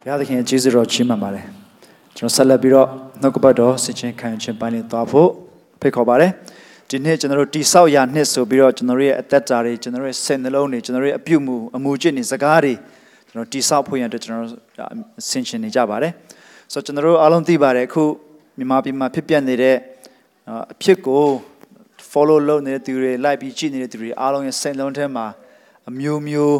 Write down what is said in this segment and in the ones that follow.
ဘုရားသခင်ရဲ့ကျေးဇူးတော်ချီးမှန်ပါတယ်ကျွန်တော်ဆက်လက်ပြီးတော့နှုတ်ကပတ်တော်ဆင်ခြင်ခံယူခြင်းပိုင်းလေးသွားဖို့ဖိတ်ခေါ်ပါတယ် ဒီနေ့ကျွန်တော်တို့တိဆောက်ရာနှစ်ဆိုပြီးတော့ကျွန်တော်တို့ရဲ့အသက်တာတွေကျွန်တော်တို့ရဲ့စိတ်နှလုံးတွေကျွန်တော်တို့ရဲ့အပြုမှုအမှုကျင့်တွေစကားတွေကျွန်တော်တိဆောက်ဖို့ရန်အတွက်ကျွန်တော်တို့ဆင်ခြင်နေကြပါတယ်ဆိုတော့ကျွန်တော်တို့အားလုံးသိပါတယ်အခုမြန်မာပြည်မှာဖြစ်ပျက်နေတဲ့အာအဖြစ်ကို follow လုပ်နေတဲ့သူတွေလိုက်ပြီးကြည့်နေတဲ့သူတွေအားလုံးရဲ့စိတ်လုံးထဲမှာအမျိုးမျိုး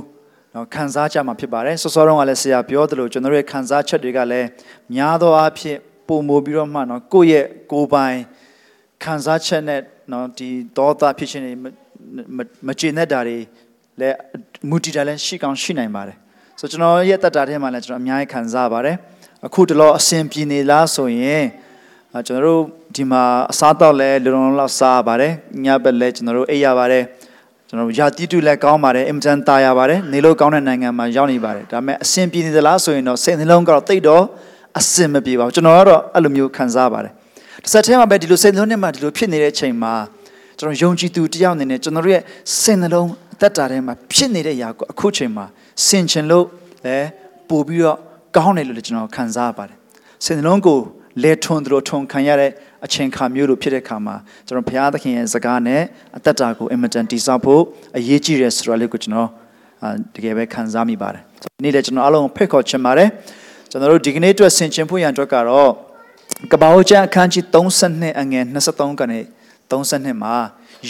နော်ခံစားကြမှာဖြစ်ပါတယ်စောစောတုန်းကလည်းဆရာပြောသလိုကျွန်တော်တို့ရဲ့ခံစားချက်တွေကလည်းများသောအားဖြင့်ပုံမိုပြီးတော့မှနော်ကိုယ့်ရဲ့ကိုယ်ပိုင်ခံစားချက်နဲ့ နော်ဒီဒေါသဖြစ်ခြင်းတွေမမမကျေနပ်တာတွေလည်းမူတည်တာလည်းရှိကောင်းရှိနိုင်ပါတယ်ဆိုတော့ကျွန်တော်ရဲ့တက်တာထဲမှာလည်းကျွန်တော်အများကြီးခံစားပါတယ်အခုတလောအစဉ်ပြေနေလားဆိုရင်အာကျွန်တော်တို့ဒီမှာအစားတော့လဲလုံလုံလောက်စားရပါတယ်ညဘက်လဲကျွန်တော်တို့အိပ်ရပါတယ်ကျွန်တော်တို့ယာတိတုလည်းကောင်းပါတယ်အင်မတန်တာရပါတယ်နေလို့ကောင်းတဲ့နိုင်ငံမှာရောက်နေပါတယ်ဒါပေမဲ့အစဉ်ပြေနေသလားဆိုရင်တော့စိတ်နှလုံးကတော့တိတ်တော့အစင်မပြေပါဘူးကျွန်တော်ကတော့အဲ့လိုမျိုးခံစားပါတယ် တစ်ဆက်တည်းမှာပဲဒီလိုစိတ်နှလုံးထဲမှာဒီလိုဖြစ်နေတဲ့အချိန်မှာကျွန်တော်ယုံကြည်သူတယောက်အနေနဲ့ကျွန်တော်တို့ရဲ့စိတ်နှလုံးအသက်တာထဲမှာဖြစ်နေတဲ့ຢာကိုအခုချိန်မှာဆင်ခြင်လို့လည်းပို့ပြီးတော့ကောင်းတယ်လို့လည်းကျွန်တော်ခံစားရပါတယ်စိတ်နှလုံးကိုလဲထွန်းသလိုထွန်းခံရတဲ့အချိန်ခါမျိုးလိုဖြစ်တဲ့ခါမှာကျွန်တော်ဘုရားသခင်ရဲ့စကားနဲ့အသက်တာကိုအင်မတန်တည်ဆောက်ဖို့အရေးကြီးတယ်ဆိုတော့လေးကိုကျွန်တော်အာတကယ်ပဲခံစားမိပါတယ်။နေ့လည်းကျွန်တော်အားလုံးဖိတ်ခေါ်ချင်ပါတယ်။ကျွန်တော်တို့ဒီကနေ့အတွက်ဆင်ခြင်ဖို့ရန်အတွက်ကတော့ ကပ္ပဦးကျမ်းအခန်းကြီး32အငယ်23ကနေ32မှာ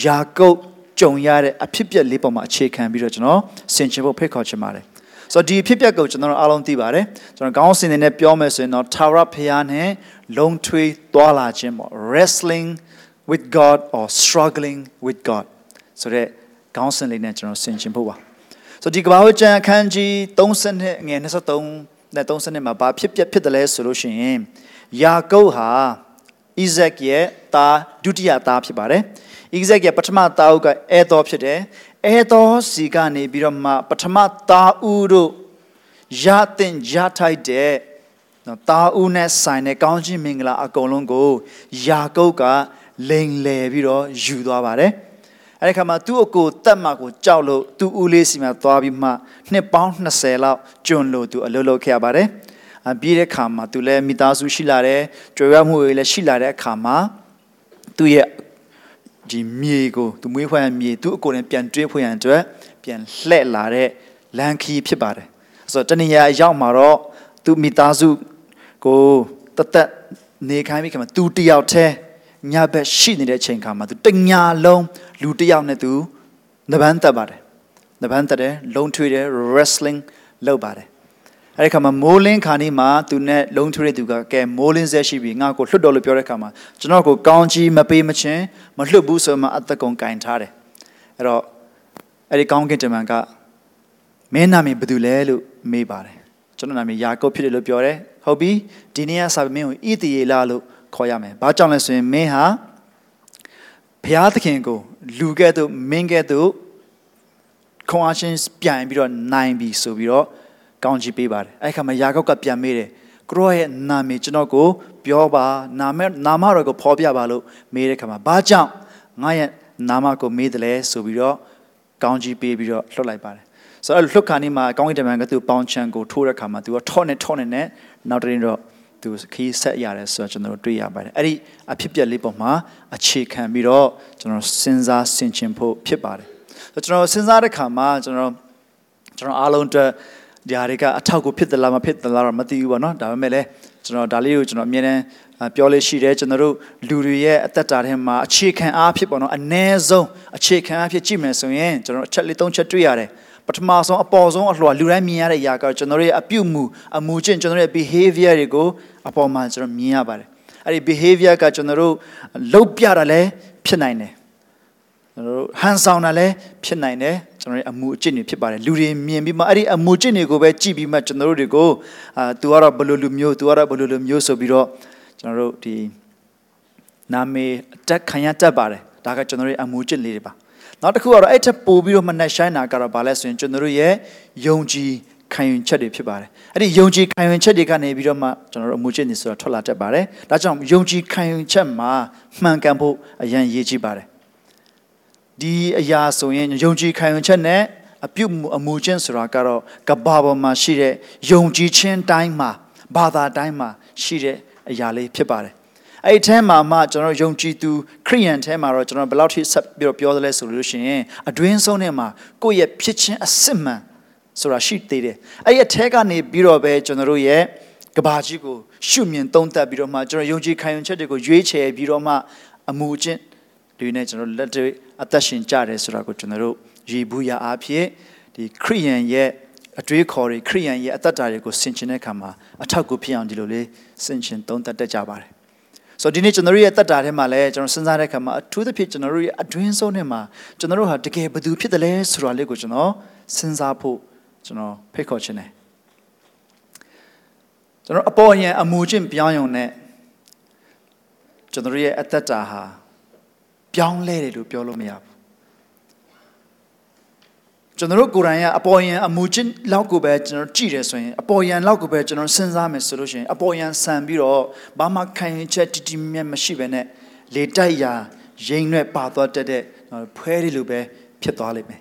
ယာကုပ်ကြုံရတဲ့အဖြစ်ပြက်လေးပေါ်မှာအခြေခံပြီးတော့ကျွန်တော်ဆင်ခြင်ဖို့ဖိတ်ခေါ်ချင်ပါတယ်။ဆိုတော့ဒီအဖြစ်ပြက်ကိုကျွန်တော်တို့အားလုံးသိပါတယ်။ကျွန်တော်ကောင်းစင်နေနဲ့ပြောမယ်ဆိုရင်တော့ Tower ဖျားနဲ့လုံထွေးသွားလာခြင်းပေါ့ wrestling with God or struggling with God ဆိုတော့ကောင်းစင်လေးနဲ့ကျွန်တော်ဆင်ခြင်ဖို့ပါ။ဆိုတော့ဒီကမ္ဘာ့ကျမ်းအခန်းကြီး32ငွေ23နဲ့32မှာဘာဖြစ်ပြက်ဖြစ်တယ်လဲဆိုလို့ရှိရင် ယာကုပ်ဟာဣဇက်ရဲ့သားဒုတိယသားဖြစ်ပါတယ်။ဣဇက်ရဲ့ပထမသားဦးကအဲသောဖြစ်တယ်။အဲသောစီကနေပြီးတော့မှပထမသားဦးတို့ရတဲ့ရထိုက်တဲ့နော်သားဦးနဲ့ဆိုင်တဲ့ကောင်းခြင်းမင်္ဂလာအကုန်လုံးကိုယာကုပ်ကလိန်လည်ပြီးတော့ယူသွားပါတယ်။အဲဒီခါမှာသူ့အကိုတက်မှကိုကြောက်လို့သူ့ဦးလေးစီမှာသွားပြီးမှနှစ်ပေါင်း20လောက်ကျွန်လို့သူအလုပ်လုပ်ခဲ့ရပါတယ်။ အပြီးတဲ့ခါမှာသူလည်းမိသားစုရှိလာတယ်ကြွယ်ဝမှုတွေလည်းရှိလာတဲ့အခါမှာသူ့ရဲ့ဒီမြေကိုသူမွေးဖွယ်မြေသူ့အကိုနဲ့ပြန်တွဲဖွယ်ရန်အတွက်ပြန်လှည့်လာတဲ့လန်ခီဖြစ်ပါတယ်။ဆိုတော့တဏှာရောက်မှာတော့သူ့မိသားစုကိုတသက်နေခိုင်းပြီးခါမှာသူတယောက်တည်းညဘက်ရှိနေတဲ့ချိန်ခါမှာသူတညာလုံးလူတယောက်နဲ့သူနဗန်းတက်ပါတယ်နဗန်းတက်တယ်လုံထွေးတယ် wrestling လုပ်ပါတယ် အဲ့ဒီခါမှာမိုးလင်းခါနေမှာသူနဲ့လုံထွေးတဲ့သူကကဲမိုးလင်းဆက်ရှိပြီငါ့ကိုလွတ်တော်လို့ပြောတဲ့ခါမှာကျွန်တော်ကိုကောင်းကြီးမပေးမချင်းမလွတ်ဘူးဆိုမှအသက်ကုန်ကင်ထားတယ်အဲ့တော့အဲ့ဒီကောင်းကင်တမန်ကမင်းနာမည်ဘယ်သူလဲလို့မေးပါတယ်ကျွန်တော်နာမည်ယာကုပ်ဖြစ်တယ်လို့ပြောတယ်ဟုတ်ပြီဒီနေ့ကစာပေမင်းကိုဣသရေလလို့ခေါ်ရမယ်ဘာကြောင့်လဲဆိုရင်မင်းဟာဘုရားသခင်ကိုလူကဲ့သို့မင်းကဲ့သို့ခွန်အားရှင်ပြန်ပြီးတော့နိုင်ပြီဆိုပြီးတော့ ကောင်းချီးပေးပါတယ်အဲ့ခါမှာယာကုပ်ကပြန်မေးတယ်ကိုရောရဲ့နာမည်ကျွန်တော်ကိုပြောပါနာမနာမတော်ကိုဖော်ပြပါလို့မေးတဲ့ခါမှာဘာကြောင့်ငါရဲ့နာမကိုမေးတယ်လဲဆိုပြီးတော့ကောင်းချီးပေးပြီးတော့လွှတ်လိုက်ပါတယ်ဆိုတော့လှုပ်ခါနေမှာကောင်းကင်တမန်ကသူပေါင်ချန်ကိုထိုးတဲ့ခါမှာသူကထော့နဲ့ထော့နဲ့နဲ့နောက်တရင်တော့သူခီးဆက်ရတယ်ဆိုတော့ကျွန်တော်တို့တွေ့ရပါတယ်အဲ့ဒီအဖြစ်ပြက်လေးပေါ်မှာအခြေခံပြီးတော့ကျွန်တော်စဉ်းစားဆင်ခြင်ဖို့ဖြစ်ပါတယ်ဆိုတော့ကျွန်တော်စဉ်းစားတဲ့ခါမှာကျွန်တော်ကျွန်တော်အားလုံးအတွက် ဒီဟာတွေကအထောက်ကိုဖြစ်သလားမဖြစ်သလားတော့မသိဘူးပေါ့နော်ဒါပေမဲ့လည်းကျွန်တော်ဒါလေးကိုကျွန်တော်အမြဲတမ်းပြောလို့ရှိတယ်ကျွန်တော်တို့လူတွေရဲ့အသက်တာထဲမှာအခြေခံအားဖြစ်ပေါ့နော်အ ਨੇ ဆုံးအခြေခံအားဖြစ်ကြည့်မယ်ဆိုရင်ကျွန်တော်အချက်လေး၃ချက်တွေ့ရတယ်ပထမဆုံးအပေါ်ဆုံးအလှော်လူတိုင်းမြင်ရတဲ့အရာကကျွန်တော်တို့ရဲ့အပြုတ်မှုအမူကျင့်ကျွန်တော်တို့ရဲ့ behavior တွေကိုအပေါ်မှာကျွန်တော်မြင်ရပါတယ်အဲ့ဒီ behavior ကကျွန်တော်တို့လုတ်ပြတာလည်းဖြစ်နိုင်တယ် ကျွန်တော်တို့ဟန်ဆောင်တာလည်းဖြစ်နိုင်တယ်ကျွန်တော်တို့အမှုအကျင့်တွေဖြစ်ပါတယ်လူတွေမြင်ပြီးမှအဲ့ဒီအမှုအကျင့်တွေကိုပဲကြည့်ပြီးမှကျွန်တော်တို့တွေကိုအာ तू ကတော့ဘယ်လိုလူမျိုး तू ကတော့ဘယ်လိုလူမျိုးဆိုပြီးတော့ကျွန်တော်တို့ဒီနာမည်အတက်ခံရတတ်ပါတယ်ဒါကကျွန်တော်တို့အမှုအကျင့်လေးတွေပါနောက်တစ်ခုကတော့အဲ့ထက်ပိုပြီးတော့မနှက်ဆိုင်တာကတော့ဘာလဲဆိုရင်ကျွန်တော်တို့ရဲ့ယုံကြည်ခံယူချက်တွေဖြစ်ပါတယ်အဲ့ဒီယုံကြည်ခံယူချက်တွေကနေပြီးတော့မှကျွန်တော်တို့အမှုကျင့်နေဆိုတာထွက်လာတတ်ပါတယ်ဒါကြောင့်ယုံကြည်ခံယူချက်မှာမှန်ကန်ဖို့အရန်ရည်ကြီးပါတယ် ဒီအရာဆိုရင်ယုံကြည်ခံယူချက်နဲ့အပြုတ်အမှုချင်းဆိုတာကတော့ကဘာပေါ်မှာရှိတဲ့ယုံကြည်ခြင်းတိုင်းမှာဘာသာတိုင်းမှာရှိတဲ့အရာလေးဖြစ်ပါတယ်အဲ့ဒီအဲမှာမှကျွန်တော်ယုံကြည်သူခရိယန်ထဲမှာတော့ကျွန်တော်ဘယ်လောက်ထိဆက်ပြီးတော့ပြောသလဲဆိုလို့ရှိရင်အတွင်းဆုံးထဲမှာကိုယ့်ရဲ့ဖြစ်ခြင်းအစစ်မှန်ဆိုတာရှိသေးတယ်အဲ့ဒီအထဲကနေပြီးတော့ပဲကျွန်တော်တို့ရဲ့ကဘာကြီးကိုရှုမြင်သုံးသပ်ပြီးတော့မှကျွန်တော်ယုံကြည်ခံယူချက်တွေကိုရွေးချယ်ပြီးတော့မှအမှုချင်း တွေနဲ့ကျွန်တော်လက်တွေ့အသက်ရှင်ကြတယ်ဆိုတာကိုကျွန်တော်တို့ရည်ဘူးရအားဖြင့်ဒီခရိယန်ရဲ့အတွေးခေါ်တွေခရိယန်ရဲ့အသက်တာတွေကိုဆင်ခြင်တဲ့အခါမှာအထောက်အကူဖြစ်အောင်ဒီလိုလေးဆင်ခြင်သုံးသပ်တတ်ကြပါတယ်ဆိုတော့ဒီနေ့ကျွန်တော်တို့ရဲ့တက်တာထဲမှာလည်းကျွန်တော်စဉ်းစားတဲ့အခါမှာအထူးသဖြင့်ကျွန်တော်တို့ရဲ့အတွင်းဆုံးထဲမှာကျွန်တော်တို့ဟာတကယ်ဘယ်သူဖြစ်တယ်လဲဆိုတာလေးကိုကျွန်တော်စဉ်းစားဖို့ကျွန်တော်ဖိတ်ခေါ်ခြင်းတယ်ကျွန်တော်အပေါ်ယံအမူချင်းပြောင်းယုံနဲ့ကျွန်တော်ရဲ့အသက်တာဟာ ပြောင်းလဲတယ်လို့ပြောလို့မရဘူးကျွန်တော်တို့ကိုယ်တိုင်ကအပေါ်ယံအမူချင်းလောက်ကိုပဲကျွန်တော်ကြည့်တယ်ဆိုရင်အပေါ်ယံလောက်ကိုပဲကျွန်တော်စဉ်းစားမယ်ဆိုလို့ရှိရင်အပေါ်ယံဆန်ပြီးတော့ဘာမှခံရင်ချက်တတိမြတ်မရှိဘဲနဲ့လေတိုက်ရာရိမ်ရွက်ပါသွားတတ်တဲ့ဖွဲတွေလိုပဲဖြစ်သွားလိမ့်မယ်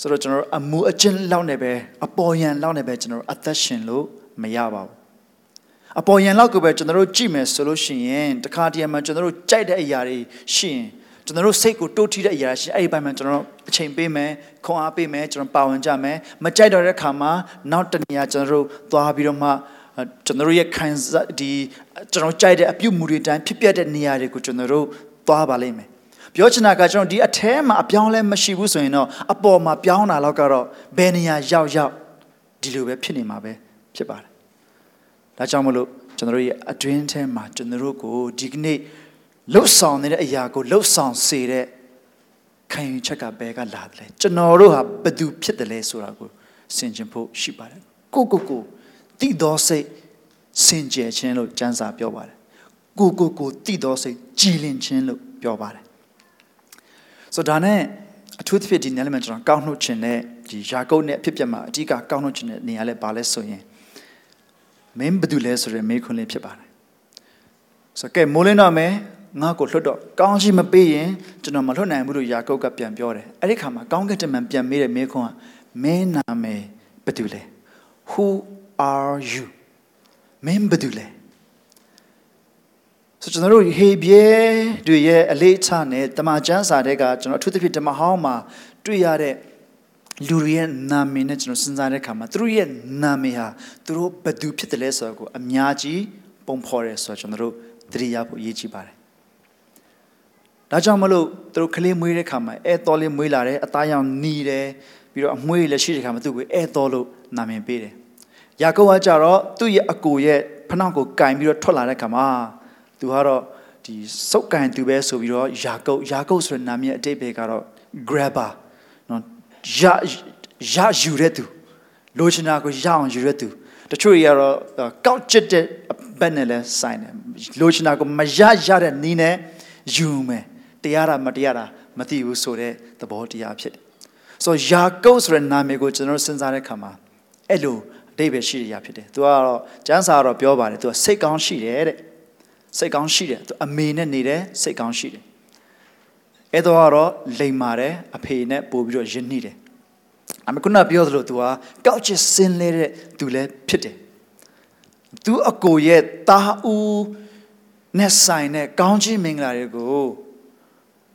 ဆိုတော့ကျွန်တော်အမူအချင်းလောက်နေပဲအပေါ်ယံလောက်နေပဲကျွန်တော်အသက်ရှင်လို့မရပါဘူး အပေါ်ယံလောက်ကိုပဲကျွန်တော်တို့ကြည့်မယ်ဆိုလို့ရှိရင်တခါတည်းမှာကျွန်တော်တို့ကြိုက်တဲ့အရာတွေရှိရင်ကျွန်တော်တို့စိတ်ကိုတိုးထီးတဲ့အရာရှိအဲ့ဒီဘက်မှာကျွန်တော်အချိန်ပေးမယ်ခွန်အားပေးမယ်ကျွန်တော်ပါဝင်ကြမယ်မကြိုက်တော့တဲ့ခါမှာနောက်တနေရာကျွန်တော်တို့သွားပြီးတော့မှကျွန်တော်တို့ရဲ့ခံစားဒီကျွန်တော်ကြိုက်တဲ့အပြုမှုတွေတိုင်းဖြစ်ပျက်တဲ့နေရာတွေကိုကျွန်တော်တို့သွားပါလိမ့်မယ်ပြောချင်တာကကျွန်တော်ဒီအထဲမှာအပြောင်းလဲမရှိဘူးဆိုရင်တော့အပေါ်မှာပြောင်းတာတော့ကတော့ဘယ်နေရာရောက်ရောက်ဒီလိုပဲဖြစ်နေမှာပဲဖြစ်ပါတယ် ဒါကြောင့်မလို့ကျွန်တော်တို့ရဲ့အတွင်းထဲမှာကျွန်တော်တို့ကိုဒီကနေ့လှုပ်ဆောင်နေတဲ့အရာကိုလှုပ်ဆောင်စေတဲ့ခံယူချက်ကဘယ်ကလာတယ်လဲကျွန်တော်တို့ဟာဘယ်သူဖြစ်တယ်လဲဆိုတာကိုဆင်ခြင်ဖို့ရှိပါတယ်ကိုကိုကိုတိတော်စိတ်စင်ကြယ်ခြင်းလို့ကျမ်းစာပြောပါတယ်ကိုကိုကိုတိတော်စိတ်ကြည်လင်ခြင်းလို့ပြောပါတယ်ဆိုတော့ဒါနဲ့အထူးသဖြင့်ဒီ element ကျွန်တော်ကောက်နှုတ်ခြင်းနဲ့ဒီယာကုပ်နဲ့အဖြစ်ပြက်မှာအဓိကကောက်နှုတ်ခြင်းတဲ့နေရာလဲပါလဲဆိုရင် မင်းဘယ်သူလဲဆိုရယ်မေးခွန်းလေးဖြစ်ပါတယ်ဆိုတော့ကဲမိုးလင်းတော့မယ်ငါ့ကိုလွတ်တော့ကောင်းရှိမပေးရင်ကျွန်တော်မလွတ်နိုင်ဘူးလို့ယာကုပ်ကပြန်ပြောတယ်အဲ့ဒီခါမှာကောင်းကင်တမန်ပြန်မေးတဲ့မေးခွန်းကမင်းနာမည်ဘယ်သူလဲ Who are you မင်းဘယ်သူလဲဆိုကျွန်တော်တို့ဟေဘရဲတွေရဲ့အလေးချနဲ့တမန်ကျမ်းစာတွေကကျွန်တော်အထူးသဖြင့်ဓမ္မဟောင်းမှာတွေ့ရတဲ့ လူတွေရဲ့နာမည်နဲ့ကျွန်တော်စဉ်းစားတဲ့အခါမှာသူတို့ရဲ့နာမည်ဟာသူတို့ဘယ်သူဖြစ်တယ်လဲဆိုတော့ကိုအများကြီးပုံဖော်တယ်ဆိုတော့ကျွန်တော်တို့သတိရဖို့အရေးကြီးပါတယ်ဒါကြောင့်မလို့သူတို့ကလေးမွေးတဲ့ခါမှာအဲတော်လေးမွေးလာတယ်အသားရောင်နီးတယ်ပြီးတော့အမွေးလည်းရှိတဲ့ခါမှာသူ့ကိုအဲတော်လို့နာမည်ပေးတယ်ယာကုပ်ကကြတော့သူ့ရဲ့အကိုရဲ့ဖနှောက်ကိုကင်ပြီးတော့ထွက်လာတဲ့ခါမှာသူကတော့ဒီစုပ်ကင်သူပဲဆိုပြီးတော့ယာကုပ်ယာကုပ်ဆိုတဲ့နာမည်အတိတ်ပဲကတော့ grabber နော် ရရယူတဲ့သူလိုချင်တာကိုရအောင်ယူတဲ့သူတချို့တွေကတော့ကောက်ကျစ်တဲ့ဘက်နဲ့လဲဆိုင်တယ်လိုချင်တာကိုမရရတဲ့နီးနဲ့ယူမယ်တရားတာမတရားတာမသိဘူးဆိုတဲ့သဘောတရားဖြစ်တယ်ဆိုတော့ယာကုပ်ဆိုတဲ့နာမည်ကိုကျွန်တော်စဉ်းစားတဲ့အခါမှာအဲ့လိုအတိတ်ပဲရှိရဖြစ်တယ်သူကတော့ကျမ်းစာကတော့ပြောပါတယ်သူကစိတ်ကောင်းရှိတယ်တဲ့စိတ်ကောင်းရှိတယ်သူအမေနဲ့နေတယ်စိတ်ကောင်းရှိတယ် အဲ့တော့ကတော့လိမ်မာတယ်အဖေနဲ့ပို့ပြီးတော့ယဉ်နှိတယ်အမခုနပြောသလိုသူကကောက်ချစ်စင်းလဲတဲ့သူလည်းဖြစ်တယ်သူအကိုရဲ့တာဦးနဲ့ဆိုင်တဲ့ကောင်းချီးမင်္ဂလာတွေကို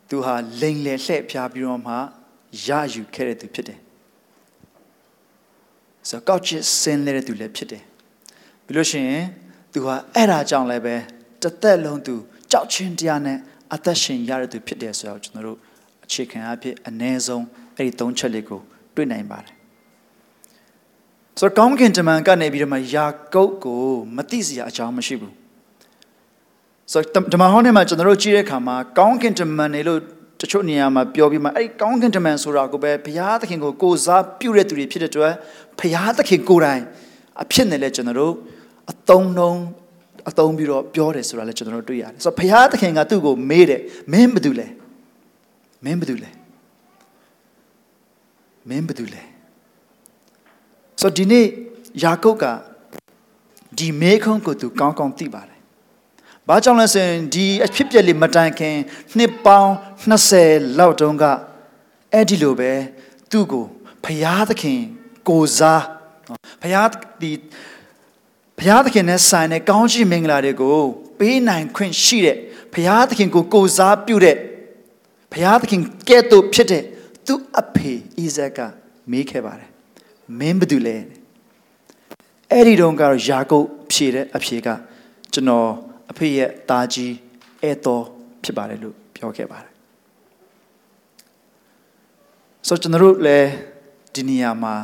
သူဟာလိန်လေလှဲ့ဖြားပြီးတော့မှရယူခဲ့တဲ့သူဖြစ်တယ်ဆိုကောက်ချစ်စင်းလဲတဲ့သူလည်းဖြစ်တယ်ပြီးလို့ရှိရင်သူဟာအဲ့ဒါကြောင့်လည်းပဲတသက်လုံးသူကြောက်ချင်းတရားနဲ့ အသက်ရှင်ရတဲ့သူဖြစ်တယ်ဆိုတော့ကျွန်တော်တို့အခြေခံအဖြစ်အ ਨੇ ဆုံးအဲ့ဒီသုံးချက်လေးကိုတွေ့နိုင်ပါတယ်ဆိုတော့ကောင်းကင်တမန်ကနေပြီးတော့မှယာကုပ်ကိုမသိစရာအကြောင်းမရှိဘူးဆိုတော့ဓမ္မဟောင်းထဲမှာကျွန်တော်တို့ကြည့်တဲ့အခါမှာကောင်းကင်တမန်နေလို့တချို့နေရာမှာပြောပြီးမှအဲ့ဒီကောင်းကင်တမန်ဆိုတာကိုပဲဘုရားသခင်ကိုကိုစားပြုတဲ့သူတွေဖြစ်တဲ့အတွက်ဘုရားသခင်ကိုယ်တိုင်အဖြစ်နဲ့လဲကျွန်တော်တို့အသုံးလုံး အသုံးပြီးတော့ပြောတယ်ဆိုတာလည်းကျွန်တော်တို့တွေ့ရတယ်ဆိုတော့ဘုရားသခင်ကသူ့ကိုမေးတယ်မင်းဘာတူလဲမင်းဘာတူလဲမင်းဘာတူလဲဆိုတော့ဒီနေ့ယာကုပ်ကဒီမေခုံးကိုသူကောင်းကောင်းသိပါတယ်။ဘာကြောင့်လဲဆိုရင်ဒီအဖြစ်ပြက်လေးမတိုင်ခင်နှစ်ပေါင်း20လောက်တုန်းကအဲ့ဒီလိုပဲသူ့ကိုဖျားသခင်ကိုစားဖျားဒီ ဖျားသခင်နဲ့ဆိုင်တဲ့ကောင်းချီးမင်္ဂလာတွေကိုပေးနိုင်ခွင့်ရှိတဲ့ဖျားသခင်ကိုကိုစားပြုတဲ့ဖျားသခင်ကဲ့သို့ဖြစ်တဲ့သူ့အဖေဣဇက်ကမေးခဲ့ပါတယ်မင်းဘာတူလဲအဲ့ဒီတုန်းကတော့ယာကုပ်ဖြေတဲ့အဖြေကကျွန်တော်အဖေရဲ့သားကြီးအဲတော်ဖြစ်ပါတယ်လို့ပြောခဲ့ပါတယ်ဆိုကျွန်တော်တို့လည်းဒီနေရာမှာ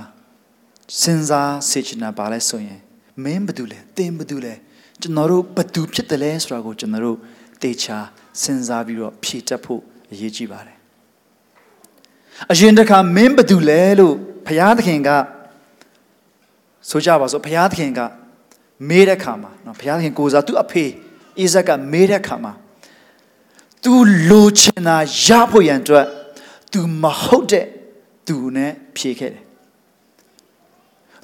စဉ်းစားစေချင်တာပါလဲဆိုရင် မင်းဘာတူလဲသင်ဘာတူလဲကျွန်တော်တို့ဘာတူဖြစ်တယ်လဲဆိုတာကိုကျွန်တော်တို့တေချာစဉ်းစားပြီးတော့ဖြေတတ်ဖို့အရေးကြီးပါတယ်အရင်တစ်ခါမင်းဘာတူလဲလို့ဘုရားသခင်ကဆိုကြပါစို့ဘုရားသခင်ကမေးတဲ့ခါမှာနော်ဘုရားသခင်ကိုစားသူ့အဖေအိဇက်ကမေးတဲ့ခါမှာ तू လိုချင်တာရဖို့ရန်အတွက် तू မဟုတ်တဲ့သူနဲ့ဖြေခဲ့တယ်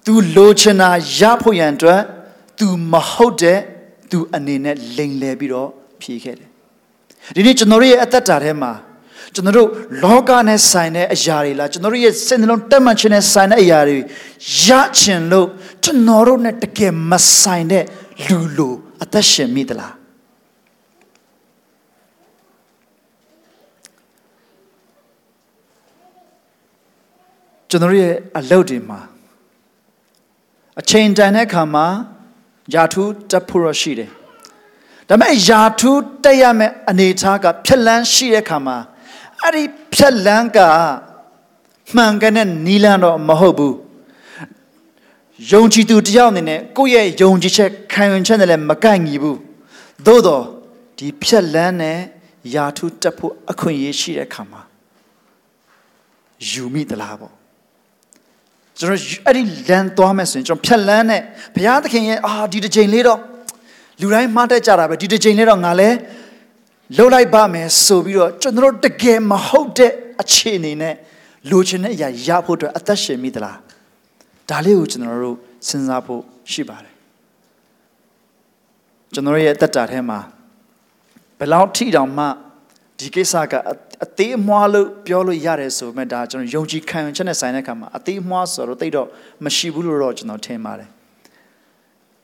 तू လိုချင်တာရဖို့ရန်အတွက် तू မဟုတ်တဲ့သူအနေနဲ့လိန်လဲပြီးတော့ဖြေခဲ့တယ်ဒီနေ့ကျွန်တော်တို့ရဲ့အသက်တာထဲမှာကျွန်တော်တို့လောကနဲ့ဆိုင်တဲ့အရာတွေလားကျွန်တော်တို့ရဲ့စိတ်နှလုံးတက်မှတ်ခြင်းနဲ့ဆိုင်တဲ့အရာတွေရချင်လို့ကျွန်တော်တို့နဲ့တကယ်မဆိုင်တဲ့လူလိုအသက်ရှင်မိသလားကျွန်တော်ရဲ့အလုပ်တွေမှာ အချိန်တန်တဲ့အခါမှာယာထူးတက်ဖို့ရရှိတယ်ဒါပေမဲ့ယာထူးတက်ရမယ့်အနေအထားကဖြက်လန်းရှိတဲ့အခါမှာအဲ့ဒီဖြက်လန်းကမှန်ကန်တဲ့နီလန်းတော့မဟုတ်ဘူးယုံကြည်သူတယောက်အနေနဲ့ကိုယ့်ရဲ့ယုံကြည်ချက်ခံယူချက်နဲ့လည်းမကိုက်ညီဘူးသို့တော့ဒီဖြက်လန်းနဲ့ယာထူးတက်ဖို့အခွင့်အရေးရှိတဲ့အခါမှာယူမိသလားပေါ့ ကျွန်တော်အဲ့ဒီလမ်းသွားမယ်ဆိုရင်ကျွန်တော်ဖြတ်လန်းနဲ့ဘုရားသခင်ရဲ့အာဒီတစ်ချိန်လေးတော့လူတိုင်းမှားတတ်ကြတာပဲဒီတစ်ချိန်လေးတော့ငါလဲလှုပ်လိုက်ပါမယ်ဆိုပြီးတော့ကျွန်တော်တကယ်မဟုတ်တဲ့အခြေအနေနဲ့လိုချင်တဲ့အရာရဖို့အတွက်အသက်ရှင်မိသလားဒါလေးကိုကျွန်တော်တို့စဉ်းစားဖို့ရှိပါတယ်ကျွန်တော်ရဲ့အသက်တာထဲမှာဘယ်လောက်ထိတောင်မှ ဒီကိစ္စကအသေးအမွှားလို့ပြောလို့ရတယ်ဆိုမဲ့ဒါကျွန်တော်ယုံကြည်ခံယူချက်နဲ့ဆိုင်တဲ့အခါမှာအသေးအမွှားဆိုတော့တိတ်တော့မရှိဘူးလို့တော့ကျွန်တော်ထင်ပါတယ်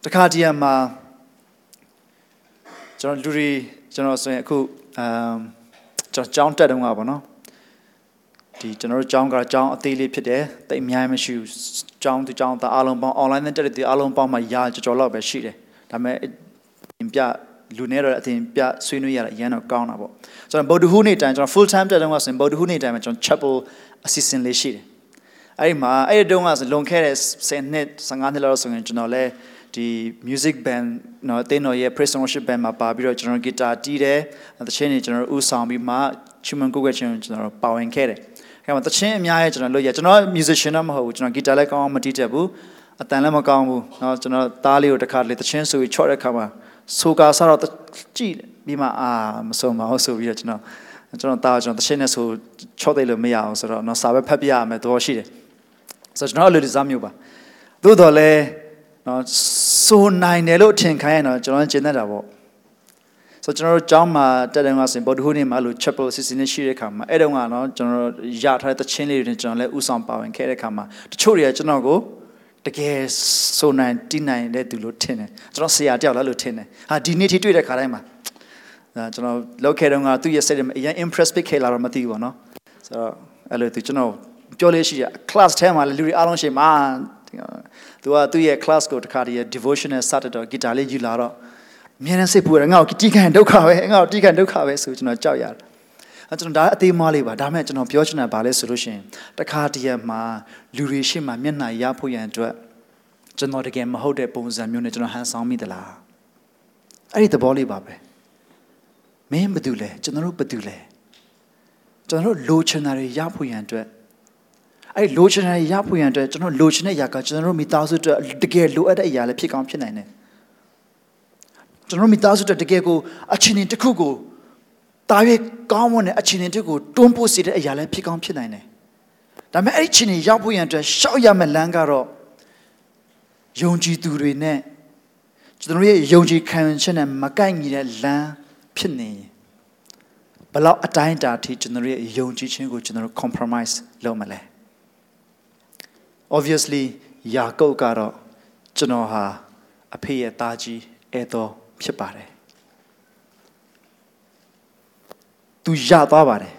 တခါတည်းမှာကျွန်တော်လူတွေကျွန်တော်ဆိုရင်အခုအမ်ကျွန်တော်ကြောင်းတက်တုန်းကပေါ့နော်ဒီကျွန်တော်တို့ကြောင်းကကြောင်းအသေးလေးဖြစ်တယ်တိတ်အများမရှိဘူးကြောင်းသူကြောင်းသားအားလုံးပေါင်း online နဲ့တက်တဲ့အားလုံးပေါင်းမှရာကြော်ကြော်လောက်ပဲရှိတယ်ဒါပေမဲ့ပြ လူနဲ့တော့အတင်ပြဆွေးနွေးရတာအရင်တော့ကောင်းတာပေါ့ကျွန်တော်ဗုဒ္ဓဟူးနေ့တိုင်းကျွန်တော် full time တက်တုန်းကဆိုရင်ဗုဒ္ဓဟူးနေ့တိုင်းမှာကျွန်တော် chapel assistant လေးရှိတယ်အဲ့ဒီမှာအဲ့ဒီတုန်းကဆိုလွန်ခဲ့တဲ့10နှစ်15နှစ်လောက်ဆိုရင်ကျွန်တော်လည်းဒီ music band နော်အတင်းတော်ရဲ့ praise and worship band မှာပါပြီးတော့ကျွန်တော်ဂီတာတီးတယ်တချင်းတွေကျွန်တော်ဥဆောင်ပြီးမှချူမန်ကိုကချင်းကျွန်တော်ပါဝင်ခဲ့တယ်အဲ့မှာတချင်းအများကြီးကျွန်တော်လုပ်ရကျွန်တော် musician တော့မဟုတ်ဘူးကျွန်တော်ဂီတာလည်းကောင်းအောင်မတီးတတ်ဘူးအတန်လည်းမကောင်းဘူးเนาะကျွန်တော်သားလေးကိုတစ်ခါလေတချင်းဆိုပြီးချော့တဲ့ခါမှာ ဆိုကာဆတော့ကြည့်ပြီးမှအာမဆုံးပါဘူးဆိုပြီးတော့ကျွန်တော်ကျွန်တော်တာကျွန်တော်တရှင်းနဲ့ဆိုချော့သိလို့မရအောင်ဆိုတော့နော်စာပဲဖတ်ပြရမယ်သဘောရှိတယ်ဆိုတော့ကျွန်တော်လူဒီစားမျိုးပါသို့တော်လည်းနော်ဆိုနိုင်တယ်လို့ထင်ခိုင်းရင်တော့ကျွန်တော်ကျင်တတ်တာပေါ့ဆိုတော့ကျွန်တော်တို့ကျောင်းမှာတက်တယ်မှာဆိုရင်ဗောဓဟူးနေ့မှာလို့ chapel စီစဉ်နေရှိတဲ့ခါမှာအဲ့တုန်းကနော်ကျွန်တော်ရထားတဲ့တခြင်းလေးတွေနဲ့ကျွန်တော်လည်းဥဆောင်ပါဝင်ခဲ့တဲ့ခါမှာတချို့တွေကကျွန်တော်ကို တကယ်ဆိုနိုင်တီးနိုင်တဲ့သူလို့ထင်တယ်ကျွန်တော်ဆရာတယောက်လားလို့ထင်တယ်ဟာဒီနေ့ထိတွေ့တဲ့ခါတိုင်းမှာဒါကျွန်တော်လောက်ခဲ့တော့ကသူ့ရဲ့စိတ်ထဲမှာအရင် impress ဖြစ်ခဲ့လာတော့မသိဘူးပေါ့နော်ဆိုတော့အဲ့လိုသူကျွန်တော်ပြောလေးရှိရ class ထဲမှာလူတွေအားလုံးရှိမှာသူကသူ့ရဲ့ class ကိုတခါတည်း devotional စတဲ့တော့ guitar လေးယူလာတော့အမြဲတမ်းစိတ်ပူတယ်ငါ့ကိုတီးခံဒုက္ခပဲငါ့ကိုတီးခံဒုက္ခပဲဆိုကျွန်တော်ကြောက်ရတယ်အဲ ကျွန်တော်ဒါအသေးမွားလေးပါဒါမဲ့ကျွန်တော်ပြောချင်တာဗာလဲဆိုလို့ရှိရင်တခါတည်းမှာလူတွေရှိမှမျက်နှာရဖို့ရန်အတွက်ကျွန်တော်တကယ်မဟုတ်တဲ့ပုံစံမျိုးနဲ့ကျွန်တော်ဟန်ဆောင်မိသလားအဲ့ဒီသဘောလေးပါပဲမင်းဘာတူလဲကျွန်တော်တို့ဘာတူလဲကျွန်တော်တို့လိုချင်တာတွေရဖို့ရန်အတွက်အဲ့လိုချင်တာတွေရဖို့ရန်အတွက်ကျွန်တော်လိုချင်တဲ့အရာကကျွန်တော်တို့မိသားစုအတွက်တကယ်လိုအပ်တဲ့အရာလည်းဖြစ်ကောင်းဖြစ်နိုင်တယ်ကျွန်တော်မိသားစုတက်တကယ်ကိုအချင်းချင်းတစ်ခုကို တာ၍ကောင်းမွန်တဲ့အခြေအနေတွေကိုတွန်းပို့စေတဲ့အရာလည်းဖြစ်ကောင်းဖြစ်နိုင်တယ်ဒါပေမဲ့အဲ့ဒီအခြေအနေရောက်ဖို့ရန်အတွက်ရှောက်ရမယ့်လမ်းကတော့ယုံကြည်သူတွေနဲ့ကျွန်တော်ရဲ့ယုံကြည်ခံယူချက်နဲ့မကိုက်ညီတဲ့လမ်းဖြစ်နေရင်ဘယ်လောက်အတိုင်းအတာအထိကျွန်တော်ရဲ့ယုံကြည်ခြင်းကိုကျွန်တော် compromise လုပ်မလဲ obviously ယာကုပ်ကတော့ကျွန်တော်ဟာအဖေရဲ့သားကြီးအဲတော်ဖြစ်ပါတယ် သူရသွားပါတယ်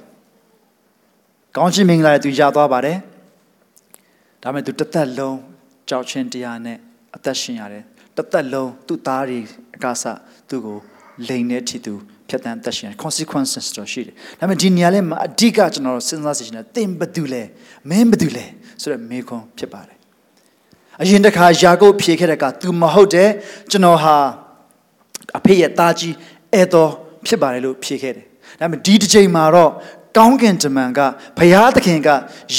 ကောင်းချီးမင်္ဂလာတွေသူရသွားပါတယ်ဒါပေမဲ့သူတစ်သက်လုံးကြောက်ချင်းတရားနဲ့အသက်ရှင်ရတယ်တစ်သက်လုံးသူ့သားတွေအကားစသူ့ကိုလိန်တဲ့အထိသူဖြတ်တန်းသက်ရှင် consequences တော့ရှိတယ်ဒါပေမဲ့ဒီနေရာလေးမှာအဓိကကျွန်တော်စဉ်းစားစီချင်တယ်သင်ဘယ်သူလဲမင်းဘယ်သူလဲဆိုတော့မေခွန်းဖြစ်ပါတယ်အရင်တစ်ခါယာကုပ်ဖြေခဲ့တဲ့က तू မဟုတ်တယ်ကျွန်တော်ဟာအဖေရဲ့သားကြီးအဲတော်ဖြစ်ပါတယ်လို့ဖြေခဲ့တယ် ဒါပေမဲ့ဒီတစ်ချိန်မှာတော့ကောင်းကင်တမန်ကဘုရားသခင်က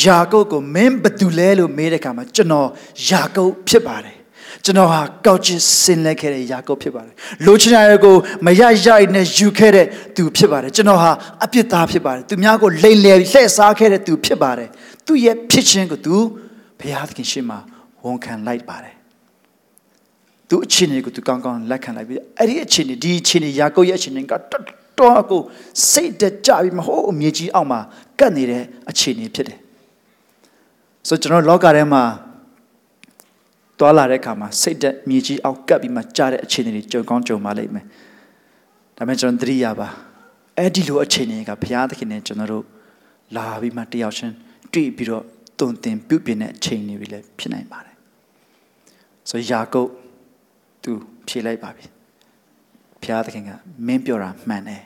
ယာကုပ်ကိုမင်းဘသူလဲလို့မေးတဲ့အခါမှာကျွန်တော်ယာကုပ်ဖြစ်ပါတယ်ကျွန်တော်ဟာကောက်ချစ်ဆင်လက်ခဲ့တဲ့ယာကုပ်ဖြစ်ပါတယ်လိုချင်တဲ့ကိုမရရိုက်နဲ့ယူခဲ့တဲ့သူဖြစ်ပါတယ်ကျွန်တော်ဟာအပြစ်သားဖြစ်ပါတယ်သူများကိုလိမ်လည်လှည့်စားခဲ့တဲ့သူဖြစ်ပါတယ်သူ့ရဲ့ဖြစ်ခြင်းကိုသူဘုရားသခင်ရှေ့မှာဝန်ခံလိုက်ပါတယ်သူအခြေအနေကိုသူကောင်းကောင်းလက်ခံလိုက်ပြီးအဲ့ဒီအခြေအနေဒီအခြေအနေယာကုပ်ရဲ့အခြေအနေကတော် တော်ကိုစိတ်တကြပြီးမဟုတ်အမြေကြီးအောက်မှာကတ်နေတဲ့အခြေအနေဖြစ်တယ်ဆိုကျွန်တော်လောကထဲမှာတွာလာတဲ့အခါမှာစိတ်တက်မြေကြီးအောက်ကတ်ပြီးမှကြားတဲ့အခြေအနေတွေကြုံကောင်းကြုံပါလိမ့်မယ်ဒါပေမဲ့ကျွန်တော်သတိရပါအဲ့ဒီလိုအခြေအနေကဘုရားသခင်နဲ့ကျွန်တော်တို့လာပြီးမှတယောက်ချင်းတွေ့ပြီးတော့တုံတင်ပြုတ်ပြင်းတဲ့အခြေအနေတွေလည်းဖြစ်နိုင်ပါတယ်ဆိုယာကုပ်သူဖြေလိုက်ပါပြီ ဘုရားသခင်ကမင်းပြောတာမှန်တယ်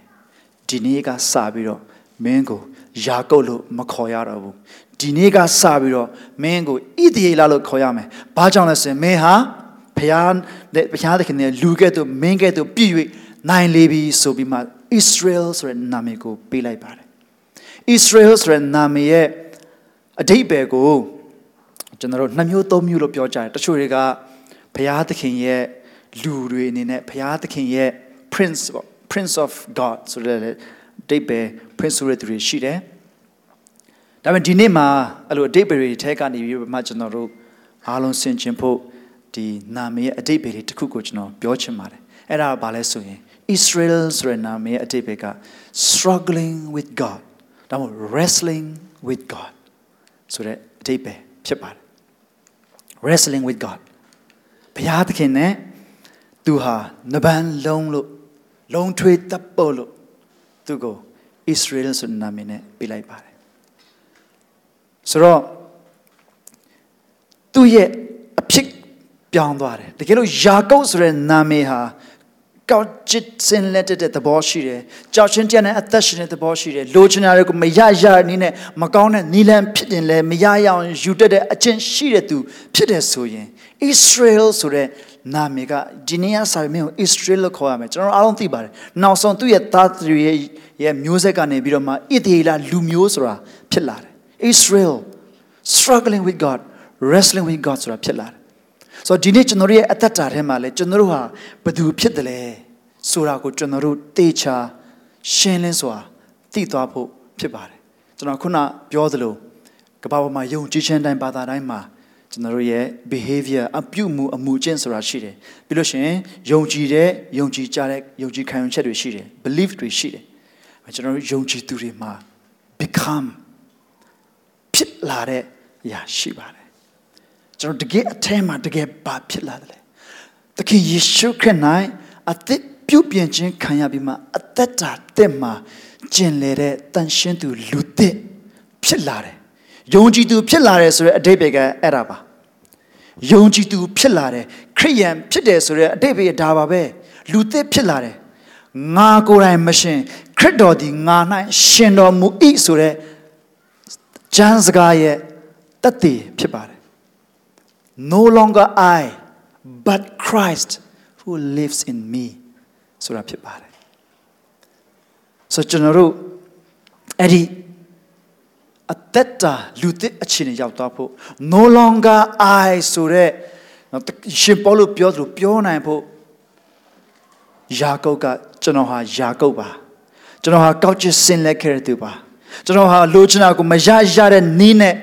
ဒီနေ့ကစပြီးတော့မင်းကိုယာကုပ်လို့မခေါ်ရတော့ဘူးဒီနေ့ကစပြီးတော့မင်းကိုဣသရေလလို့ခေါ်ရမယ်ဘာကြောင့်လဲဆိုရင်မင်းဟာဘုရားနဲ့ဘုရားသခင်နဲ့လူကဲ့သို့မင်းကဲ့သို့ပြည့်၍နိုင်လေပြီဆိုပြီးမှ Israel ဆိုတဲ့နာမည်ကိုပေးလိုက်ပါတယ် Israel ဆိုတဲ့နာမည်ရဲ့အဓိပ္ပာယ်ကိုကျွန်တော်တို့နှစ်မျိုးသုံးမျိုးလို့ပြောကြတယ်တချို့တွေကဘုရားသခင်ရဲ့လူတွေအနေနဲ့ဘုရားသခင်ရဲ့ prince ပေါ့ prince of god ဆိုတဲ့အဓိပ္ပာယ် prince ဆိုတဲ့သူတွေရှိတယ်ဒါပေမဲ့ဒီနေ့မှာအဲ့လိုအဓိပ္ပာယ်တွေထဲကနေပြီးမှကျွန်တော်တို့အားလုံးဆင်ခြင်ဖို့ဒီနာမည်ရဲ့အဓိပ္ပာယ်တွေတစ်ခုကိုကျွန်တော်ပြောချင်ပါတယ်အဲ့ဒါဘာလဲဆိုရင် Israel ဆိုတဲ့နာမည်ရဲ့အဓိပ္ပာယ်က struggling with God ဒါမှမဟုတ် wrestling with God ဆိုတဲ့အဓိပ္ပာယ်ဖြစ်ပါတယ် wrestling with God ဘုရားသခင်နဲ့သူဟာနဗန်လုံးလို့ လုံးထွေးတပ်ဖို့လို့သူကို Israel ဆိုတဲ့နာမည်နဲ့ပေးလိုက်ပါတယ်ဆိုတော့သူ့ရဲ့အဖြစ်ပြောင်းသွားတယ်တကယ်လို့ယာကုပ်ဆိုတဲ့နာမည်ဟာကောက်ချစ်စင်လက်တဲ့သဘောရှိတယ်ကြောက်ချင်းတည်းနဲ့အသက်ရှင်တဲ့သဘောရှိတယ်လိုချင်တာတွေကိုမရရနည်းနဲ့မကောင်းတဲ့နီလန်ဖြစ်တင်လဲမရရအောင်ယူတတ်တဲ့အချင်းရှိတဲ့သူဖြစ်တယ်ဆိုရင် Israel ဆိုတဲ့ နာမည်ကဒီနေ့အစာမင်းကို Israel လို့ခေါ်ရမယ်ကျွန်တော်အားလုံးသိပါတယ်နောက်ဆုံးသူ့ရဲ့သားသူရဲ့ရဲ့မျိုးဆက်ကနေပြီးတော့မှဣသရေလလူမျိုးဆိုတာဖြစ်လာတယ် Israel struggling with God wrestling with God ဆိုတာဖြစ်လာတယ်ဆိုတော့ဒီနေ့ကျွန်တော်တို့ရဲ့အသက်တာထဲမှာလဲကျွန်တော်တို့ဟာဘယ်သူဖြစ်တယ်လဲဆိုတာကိုကျွန်တော်တို့တေချာရှင်းလင်းစွာသိသွားဖို့ဖြစ်ပါတယ်ကျွန်တော်ခုနပြောသလိုကမ္ဘာပေါ်မှာယုံကြည်ခြင်းတိုင်းဘာသာတိုင်းမှာ ကျွန်တော်တို့ရဲ့ behavior အပြုမှုအမှုကျင့်ဆိုတာရှိတယ်ပြီးလို့ရှိရင်ယုံကြည်တဲ့ယုံကြည်ကြတဲ့ယုံကြည်ခံယူချက်တွေရှိတယ် belief တွေရှိတယ်ကျွန်တော်တို့ယုံကြည်သူတွေမှာ become ဖြစ်လာတဲ့အရာရှိပါတယ်ကျွန်တော်တကယ်အထဲမှာတကယ်ဘာဖြစ်လာတယ်လဲသခင်ယေရှုခရစ်၌အသက်ပြုပြင်ခြင်းခံရပြီးမှအသက်တာတက်မှာကျင်လေတဲ့တန်ရှင်းသူလူသစ်ဖြစ်လာတယ် ယုံကြည်သူဖြစ်လာတယ်ဆိုတဲ့အတိတ်ပဲကအဲ့ဒါပါယုံကြည်သူဖြစ်လာတယ်ခရိယန်ဖြစ်တယ်ဆိုတဲ့အတိတ်ပဲဒါပါပဲလူသစ်ဖြစ်လာတယ်ငါကိုယ်တိုင်မရှင်ခရစ်တော်ဒီငါ၌ရှင်တော်မူ၏ဆိုတဲ့ကျမ်းစကားရဲ့တတ်သိဖြစ်ပါတယ် no longer I but Christ who lives in me ဆိုတာဖြစ်ပါတယ်ဆိုကျွန်တော်တို့အဲ့ဒီ အသက်တာလူသစ်အခြေအနေရောက်သွားဖို့ no longer I ဆိုတဲ့ရှင်ပေါလုပြောသလိုပြောနိုင်ဖို့ယာကုပ်ကကျွန်တော်ဟာယာကုပ်ပါကျွန်တော်ဟာကောက်ချစ်ဆင်လက်ခဲ့တဲ့သူပါကျွန်တော်ဟာလိုချင်တာကိုမရရတဲ့နီးနဲ့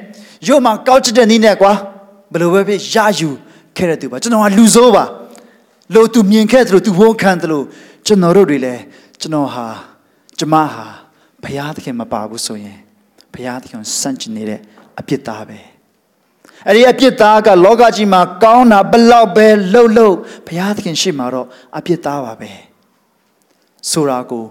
ရုပ်မှာကောက်ချစ်တဲ့နီးနဲ့ကွာဘယ်လိုပဲဖြစ်ရယူခဲ့တဲ့သူပါကျွန်တော်ဟာလူဆိုးပါလို့သူမြင်ခဲ့တယ်လို့သူဝန်ခံတယ်လို့ကျွန်တော်တို့တွေလည်းကျွန်တော်ဟာကျမဟာဘုရားသခင်မပါဘူးဆိုရင် ဘုရားသခင်စန့်ကျင်နေတဲ့အပြစ်သားပဲအဲ့ဒီအပြစ်သားကလောကကြီးမှာကောင်းတာဘလောက်ပဲလှုပ်လှုပ်ဘုရားသခင်ရှိမှာတော့အပြစ်သားပါပဲဆိုတာကို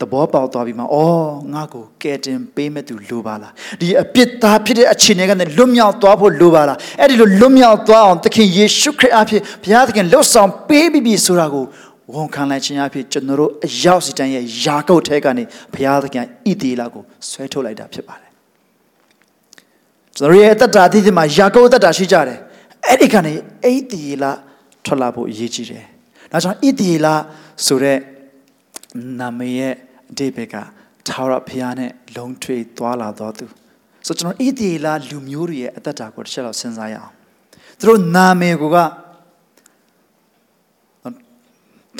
သဘောပေါက်သွားပြီးမှအော်ငါ့ကိုကယ်တင်ပေးမဲ့သူလိုပါလားဒီအပြစ်သားဖြစ်တဲ့အခြေအနေကနေလွတ်မြောက်သွားဖို့လိုပါလားအဲ့ဒီလိုလွတ်မြောက်သွားအောင်သခင်ယေရှုခရစ်အဖြစ်ဘုရားသခင်လှုပ်ဆောင်ပေးပြီးပြီဆိုတာကိုဝန်ခံလိုက်ခြင်းအဖြစ်ကျွန်တော်တို့အရောက်စီတန်းရဲ့ယာကုပ်ထဲကနေဘုရားသခင်ဣတိလကိုဆွဲထုတ်လိုက်တာဖြစ်ပါတယ် ကျွန်တော်ရဲ့အသက်တာအသီးသီးမှာယာကုပ်အသက်တာရှိကြတယ်အဲ့ဒီကနေဣတိလထွက်လာဖို့အရေးကြီးတယ်ဒါကြောင့်ဣတိလဆိုတဲ့နာမည်ရဲ့အတိပ္ပယ်ကထာဝရဘုရားနဲ့လုံထွေသွားလာတော်သူဆိုကျွန်တော်ဣတိလလူမျိုးတွေရဲ့အသက်တာကိုတစ်ချက်တော့စဉ်းစားရအောင်သူတို့နာမည်က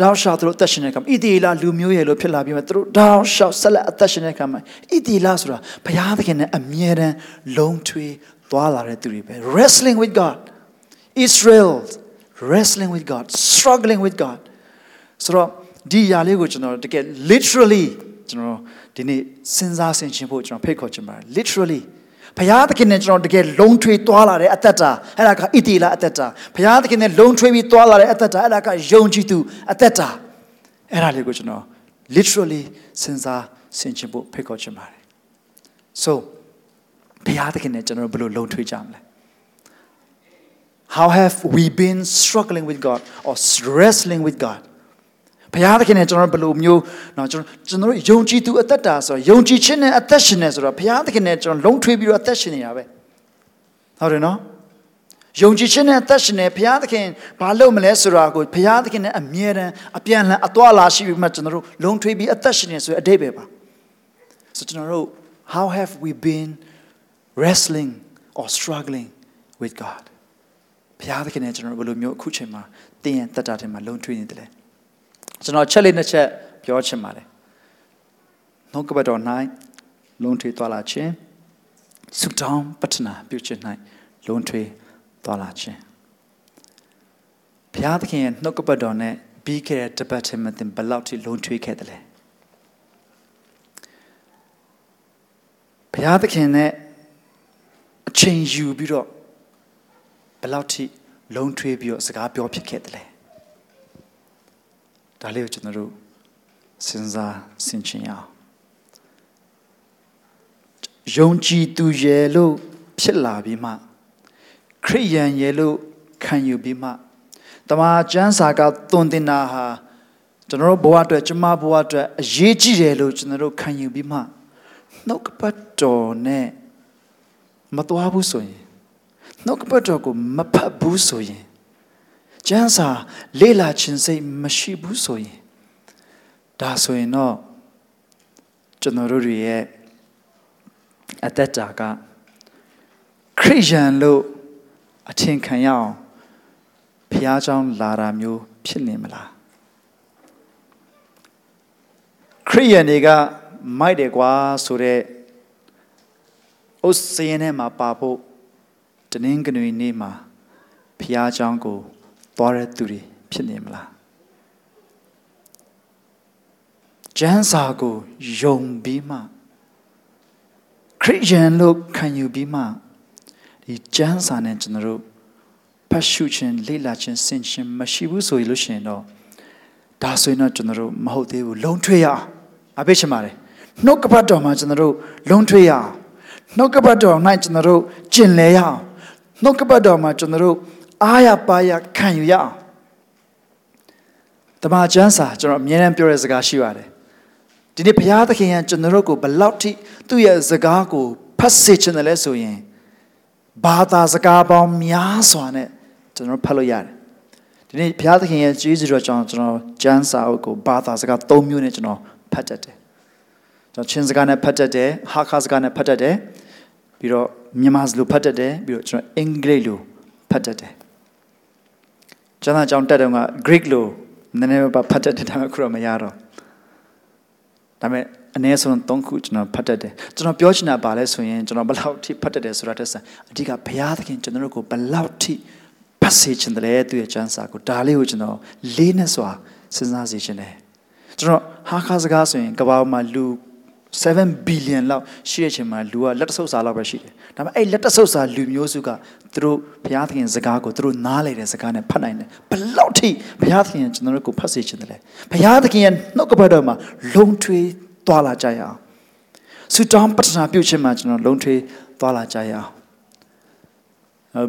တောက်ရှောက်သူတို့အသက်ရှင်တဲ့ကံဣတိလလူမျိုးရဲ့လို့ဖြစ်လာပြီးမှသူတို့တောက်ရှောက်ဆက်လက်အသက်ရှင်တဲ့ကံမှာဣတိလဆိုတာဘုရားသခင်နဲ့အမြဲတမ်းလုံထွေသွားလာတဲ့သူတွေပဲ wrestling with God Israel wrestling with God struggling with God ဆိုတော့ဒီຢာလေးကိုကျွန်တော်တကယ် literally ကျွန်တော်ဒီနေ့စဉ်းစားဆင်ခြင်ဖို့ကျွန်တော်ဖိတ်ခေါ်ချင်ပါတယ် literally ဘုရားသခင်နဲ့ကျွန်တော်တကယ်လုံထွေသွားလာတဲ့အသက်တာအဲ့ဒါကဣတိလအသက်တာဘုရားသခင်နဲ့လုံထွေပြီးသွားလာတဲ့အသက်တာအဲ့ဒါကယုံကြည်သူအသက်တာအဲ့ဒါလေးကိုကျွန်တော် literally စဉ်းစားဆင်ခြင်ဖို့ဖိတ်ခေါ်ချင်ပါတယ် so ဘုရားသခင်နဲ့ကျွန်တော်ဘယ်လိုလုံထွေကြမလဲ how have we been struggling with God or wrestling with God ဘုရားသခင်နဲ့ကျွန်တော်ဘယ်လိုမျိုးနော်ကျွန်တော်ကျွန်တော်ယုံကြည်သူအသက်တာဆိုတော့ယုံကြည်ခြင်းနဲ့အသက်ရှင်နေဆိုတော့ဘုရားသခင်နဲ့ကျွန်တော်လုံထွေးပြီးတော့အသက်ရှင်နေတာပဲဟုတ်တယ်နော်ယုံကြည်ခြင်းနဲ့အသက်ရှင်နေဘုရားသခင်ဘာလုပ်မလဲဆိုတာကိုဘုရားသခင်နဲ့အမြဲတမ်းအပြန်အလှန်အသွာလာရှိပြီးမှကျွန်တော်တို့လုံထွေးပြီးအသက်ရှင်နေဆိုတဲ့အတိတ်ပဲပါဆိုကျွန်တော်တို့ how have we been wrestling or struggling with God ဘုရားသခင်နဲ့ကျွန်တော်တို့ဘယ်လိုမျိုးအခုချိန်မှာတင်းရန်တက်တာထဲမှာလုံထွေးနေတယ်လဲ ကျွန်တော်ချက်လေးနှစ်ချက်ပြောချင်ပါတယ်နှုတ်ကပတ်တော်၌လုံးထွေးသွားလာခြင်းဆုတောင်းပတ္ထနာပြုခြင်း၌လုံးထွေးသွားလာခြင်းဘုရားသခင်ရဲ့နှုတ်ကပတ်တော်နဲ့ပြီးခဲ့တဲ့တပတ်ထဲမှာသင်ဘယ်လောက်ထိလုံးထွေးခဲ့တယ်လဲဘုရားသခင်နဲ့အချိန်ယူပြီးတော့ဘယ်လောက်ထိလုံးထွေးပြီးတော့စကားပြောဖြစ်ခဲ့တယ်လဲ ဒါလေးကိုကျွန်တော်တို့စဉ်းစားဆင်ခြင်ရအောင်ယုံကြည်သူရဲ့လို့ဖြစ်လာပြီးမှခရိယန်ရဲ့လို့ခံယူပြီးမှတမန်ကျမ်းစာကသွန်သင်တာဟာကျွန်တော်တို့ဘဝအတွက်ကျမဘဝအတွက်အရေးကြီးတယ်လို့ကျွန်တော်တို့ခံယူပြီးမှနှုတ်ကပတ်တော်နဲ့မတော်ဘူးဆိုရင်နှုတ်ကပတ်တော်ကိုမဖတ်ဘူးဆိုရင် ကျမ်းစာလေ့လာခြင်းစိတ်မရှိဘူးဆိုရင်ဒါဆိုရင်တော့ကျွန်တော်တို့ရဲ့အသက်တာကခရိယန်လို့အထင်ခံရအောင်ဘုရားကျောင်းလာတာမျိုးဖြစ်နေမလားခရိယန်တွေကမိုက်တယ်ကွာဆိုတော့ဥစရင်ထဲမှာပါဖို့တနင်္ဂနွေနေ့မှာဘုရားကျောင်းကို သွားတဲ့သူတွေဖြစ်နေမလားကျမ်းစာကိုယုံပြီးမှခရစ်ယာန်လို့ခံယူပြီးမှဒီကျမ်းစာနဲ့ကျွန်တော်တို့ဖတ်ရှုခြင်းလေ့လာခြင်းဆင်ခြင်မရှိဘူးဆိုလို့ရှိရင်တော့ဒါဆိုရင်တော့ကျွန်တော်တို့မဟုတ်သေးဘူးလုံထွေးရအောင်အပိတ်ချင်ပါတယ်နှုတ်ကပတ်တော်မှာကျွန်တော်တို့လုံထွေးရအောင်နှုတ်ကပတ်တော်၌ကျွန်တော်တို့ကျင်လဲရအောင်နှုတ်ကပတ်တော်မှာကျွန်တော်တို့ အားရပါရခံယူရအောင်တမန်ကျမ်းစာကျွန်တော်အမြဲတမ်းပြောတဲ့စကားရှိပါတယ်ဒီနေ့ဘုရားသခင်ကကျွန်တော်တို့ကိုဘလောက်ထိသူ့ရဲ့စကားကိုဖတ်စေချင်တယ်လဲဆိုရင်ဘာသာစကားပေါင်းများစွာနဲ့ကျွန်တော်ဖတ်လို့ရတယ်ဒီနေ့ဘုရားသခင်ရဲ့ကျေးဇူးတော်ကြောင့်ကျွန်တော်ကျမ်းစာအုပ်ကိုဘာသာစကား၃မျိုးနဲ့ကျွန်တော်ဖတ်တတ်တယ်ကျွန်တော်ချင်းစကားနဲ့ဖတ်တတ်တယ်ဟာခါစကားနဲ့ဖတ်တတ်တယ်ပြီးတော့မြန်မာစလိုဖတ်တတ်တယ်ပြီးတော့ကျွန်တော်အင်္ဂလိပ်လိုဖတ်တတ်တယ် ကျမ်းစာကြောင့်တက်တော့က Greek လိုနည်းနည်းပါဖတ်တတ်တယ်ဒါပေမဲ့ခုတော့မရတော့ဒါပေမဲ့အနည်းဆုံး၃ခုကျွန်တော်ဖတ်တတ်တယ်ကျွန်တော်ပြောချင်တာပါလဲဆိုရင်ကျွန်တော်ဘယ်လောက်ထိဖတ်တတ်တယ်ဆိုတာတက်ဆန်အဓိကဘုရားသခင်ကျွန်တော်တို့ကိုဘယ်လောက်ထိဖတ်စေချင်တယ်သူရဲ့ကျမ်းစာကိုဒါလေးကိုကျွန်တော်လေးနဲ့စွာစဉ်းစားစေချင်တယ်ကျွန်တော်ဟာခါစကားဆိုရင်ကမ္ဘာမှာလူ 7 billion လောက်ရှိတဲ့အချိန်မှာလူကလက်တဆုပ်စာလောက်ပဲရှိတယ်။ဒါပေမဲ့အဲ့လက်တဆုပ်စာလူမျိုးစုကသူတို့ဘုရားသခင်စကားကိုသူတို့နားလေတဲ့စကားနဲ့ဖတ်နိုင်တယ်။ဘယ်လောက်ထိဘုရားသခင်ကျွန်တော်တို့ကိုဖတ်စေချင်တယ်လဲ။ဘုရားသခင်ရဲ့နှုတ်ကပတ်တော်မှာလုံထွေးသွားလာကြရအောင်။ဆူတောင်းပတ္ထနာပြုခြင်းမှာကျွန်တော်လုံထွေးသွားလာကြရအောင်။အဲ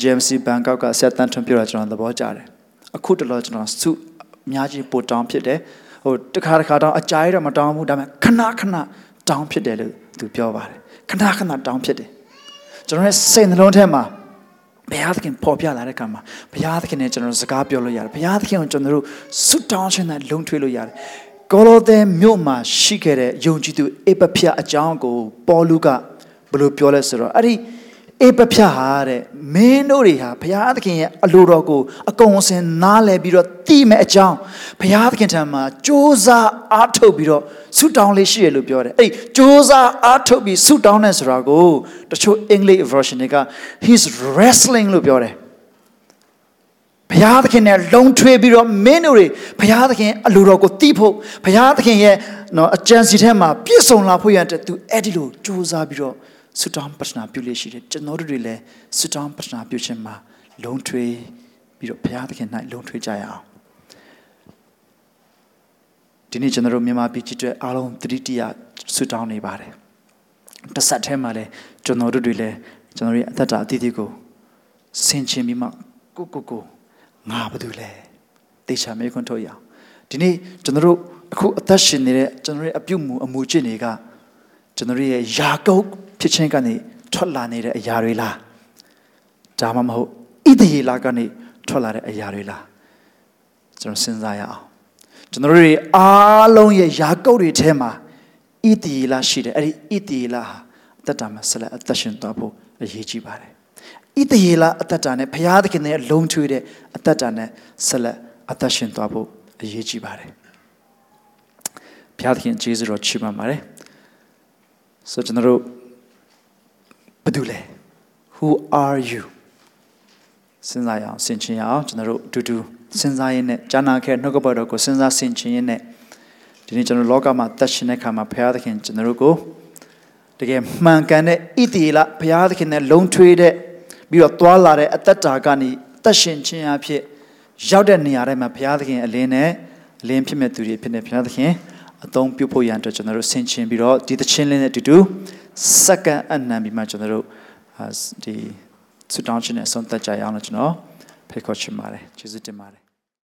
JMC Bangkok ကဆက်တန်ထွန်ပြတော့ကျွန်တော်သဘောကျတယ်။အခုတလောကျွန်တော်စုအများကြီးပို့တောင်းဖြစ်တယ်။ ဟိုတခါတခါတောင်းအကြာကြီးတော့မတောင်းဘူးဒါပေမဲ့ခဏခဏတောင်းဖြစ်တယ်လို့သူပြောပါတယ်ခဏခဏတောင်းဖြစ်တယ်ကျွန်တော်ရဲ့စိတ်နှလုံးထဲမှာဘုရားသခင်ပေါ်ပြလာတဲ့အခါမှာဘုရားသခင်နဲ့ကျွန်တော်စကားပြောလို့ရတယ်ဘုရားသခင်ကိုကျွန်တော်တို့ဆုတောင်းခြင်းနဲ့လုံထွေးလို့ရတယ်ကောလောသဲမြို့မှာရှိခဲ့တဲ့ယုံကြည်သူအေပဖျအကြောင်းကိုပေါလုကဘယ်လိုပြောလဲဆိုတော့အဲ့ဒီ အေပဖြတ်ဟာတဲ့မင်းတို့တွေဟာဘုရားသခင်ရဲ့အလိုတော်ကိုအကုန်အစင်နားလည်ပြီးတော့သိမဲ့အကြောင်းဘုရားသခင်ထံမှာစ조사အားထုတ်ပြီးတော့ဆုတောင်းလေးရှိရလို့ပြောတယ်အဲ့ဒီစ조사အားထုတ်ပြီးဆုတောင်းတဲ့ဆိုတာကိုတချို့ English version တွေက he's wrestling လို့ပြောတယ်ဘုရားသခင်နဲ့လုံထွေးပြီးတော့မင်းတို့တွေဘုရားသခင်အလိုတော်ကိုသိဖို့ဘုရားသခင်ရဲ့နော်အကြံစီထဲမှာပြည့်စုံလာဖို့ရတဲ့သူအဲ့ဒီလိုစ조사ပြီးတော့ ဆုတောင်းပတ္ထနာပြုလို့ရှိတယ်ကျွန်တော်တို့တွေလည်းဆုတောင်းပတ္ထနာပြုခြင်းမှာလုံထွေးပြီးတော့ဘုရားသခင်၌လုံထွေးကြရအောင်ဒီနေ့ကျွန်တော်တို့မြန်မာပြည်ကြီးအတွက်အားလုံးတတိတရဆုတောင်းနေပါတယ်တစ်ဆက်ထဲမှာလည်းကျွန်တော်တို့တွေလည်းကျွန်တော်ရဲ့အသက်တာအသီးသီးကိုဆင်ခြင်ပြီးမှကိုကိုကိုငါဘာလို့လဲတေချာမေခွန်းထုတ်ရအောင်ဒီနေ့ကျွန်တော်တို့အခုအသက်ရှင်နေတဲ့ကျွန်တော်ရဲ့အပြုတ်မှုအမှုကျင့်တွေကကျွန်တော်ရဲ့ယာကုပ် ဖြစ်ခြင်းကနေထွက်လာနေတဲ့အရာတွေလားဒါမှမဟုတ်ဣသရေလကနေထွက်လာတဲ့အရာတွေလားကျွန်တော်စဉ်းစားရအောင်ကျွန်တော်တို့အားလုံးရဲ့ယာကုပ်တွေထဲမှာဣသရေလရှိတယ်အဲ့ဒီဣသရေလဟာအသက်တာမှာဆက်လက်အသက်ရှင်သွားဖို့အရေးကြီးပါတယ်ဣသရေလအသက်တာနဲ့ဘုရားသခင်ရဲ့လုံချွေတဲ့အသက်တာနဲ့ဆက်လက်အသက်ရှင်သွားဖို့အရေးကြီးပါတယ်ဘုရားသခင်ကျေးဇူးတော်ချီးမွမ်းပါတယ်ဆိုကျွန်တော်တို့ ဘယ်သူလဲ who are you စဉ်းစားရအောင်ဆင်ခြင်ရအောင်ကျွန်တော်တို့အတူတူစဉ်းစားရင်းနဲ့ဂျာနာခဲနှုတ်ကပတ်တော်ကိုစဉ်းစားဆင်ခြင်ရင်းနဲ့ဒီနေ့ကျွန်တော်လောကမှာတက်ရှင်တဲ့ခါမှာဘုရားသခင်ကျွန်တော်တို့ကိုတကယ်မှန်ကန်တဲ့ဣတိလဘုရားသခင်နဲ့လုံထွေးတဲ့ပြီးတော့သွာလာတဲ့အသက်တာကနေတက်ရှင်ခြင်းအဖြစ်ရောက်တဲ့နေရာတိုင်းမှာဘုရားသခင်အလင်းနဲ့အလင်းဖြစ်မဲ့သူတွေဖြစ်နေဘုရားသခင်အသုံးပြုဖို့ရန်အတွက်ကျွန်တော်တို့ဆင်ခြင်ပြီးတော့ဒီသချင်းလေးနဲ့အတူတူ စက္ကန့်အနံပြီးမှကျွန်တော်တို့ဒီဆုတောင်းခြင်းနဲ့ဆုံးသက်ကြရအောင်လို့ကျွန်တော်ဖိတ်ခေါ်ချင်ပါတယ်ကျေးဇူးတင်ပါတယ်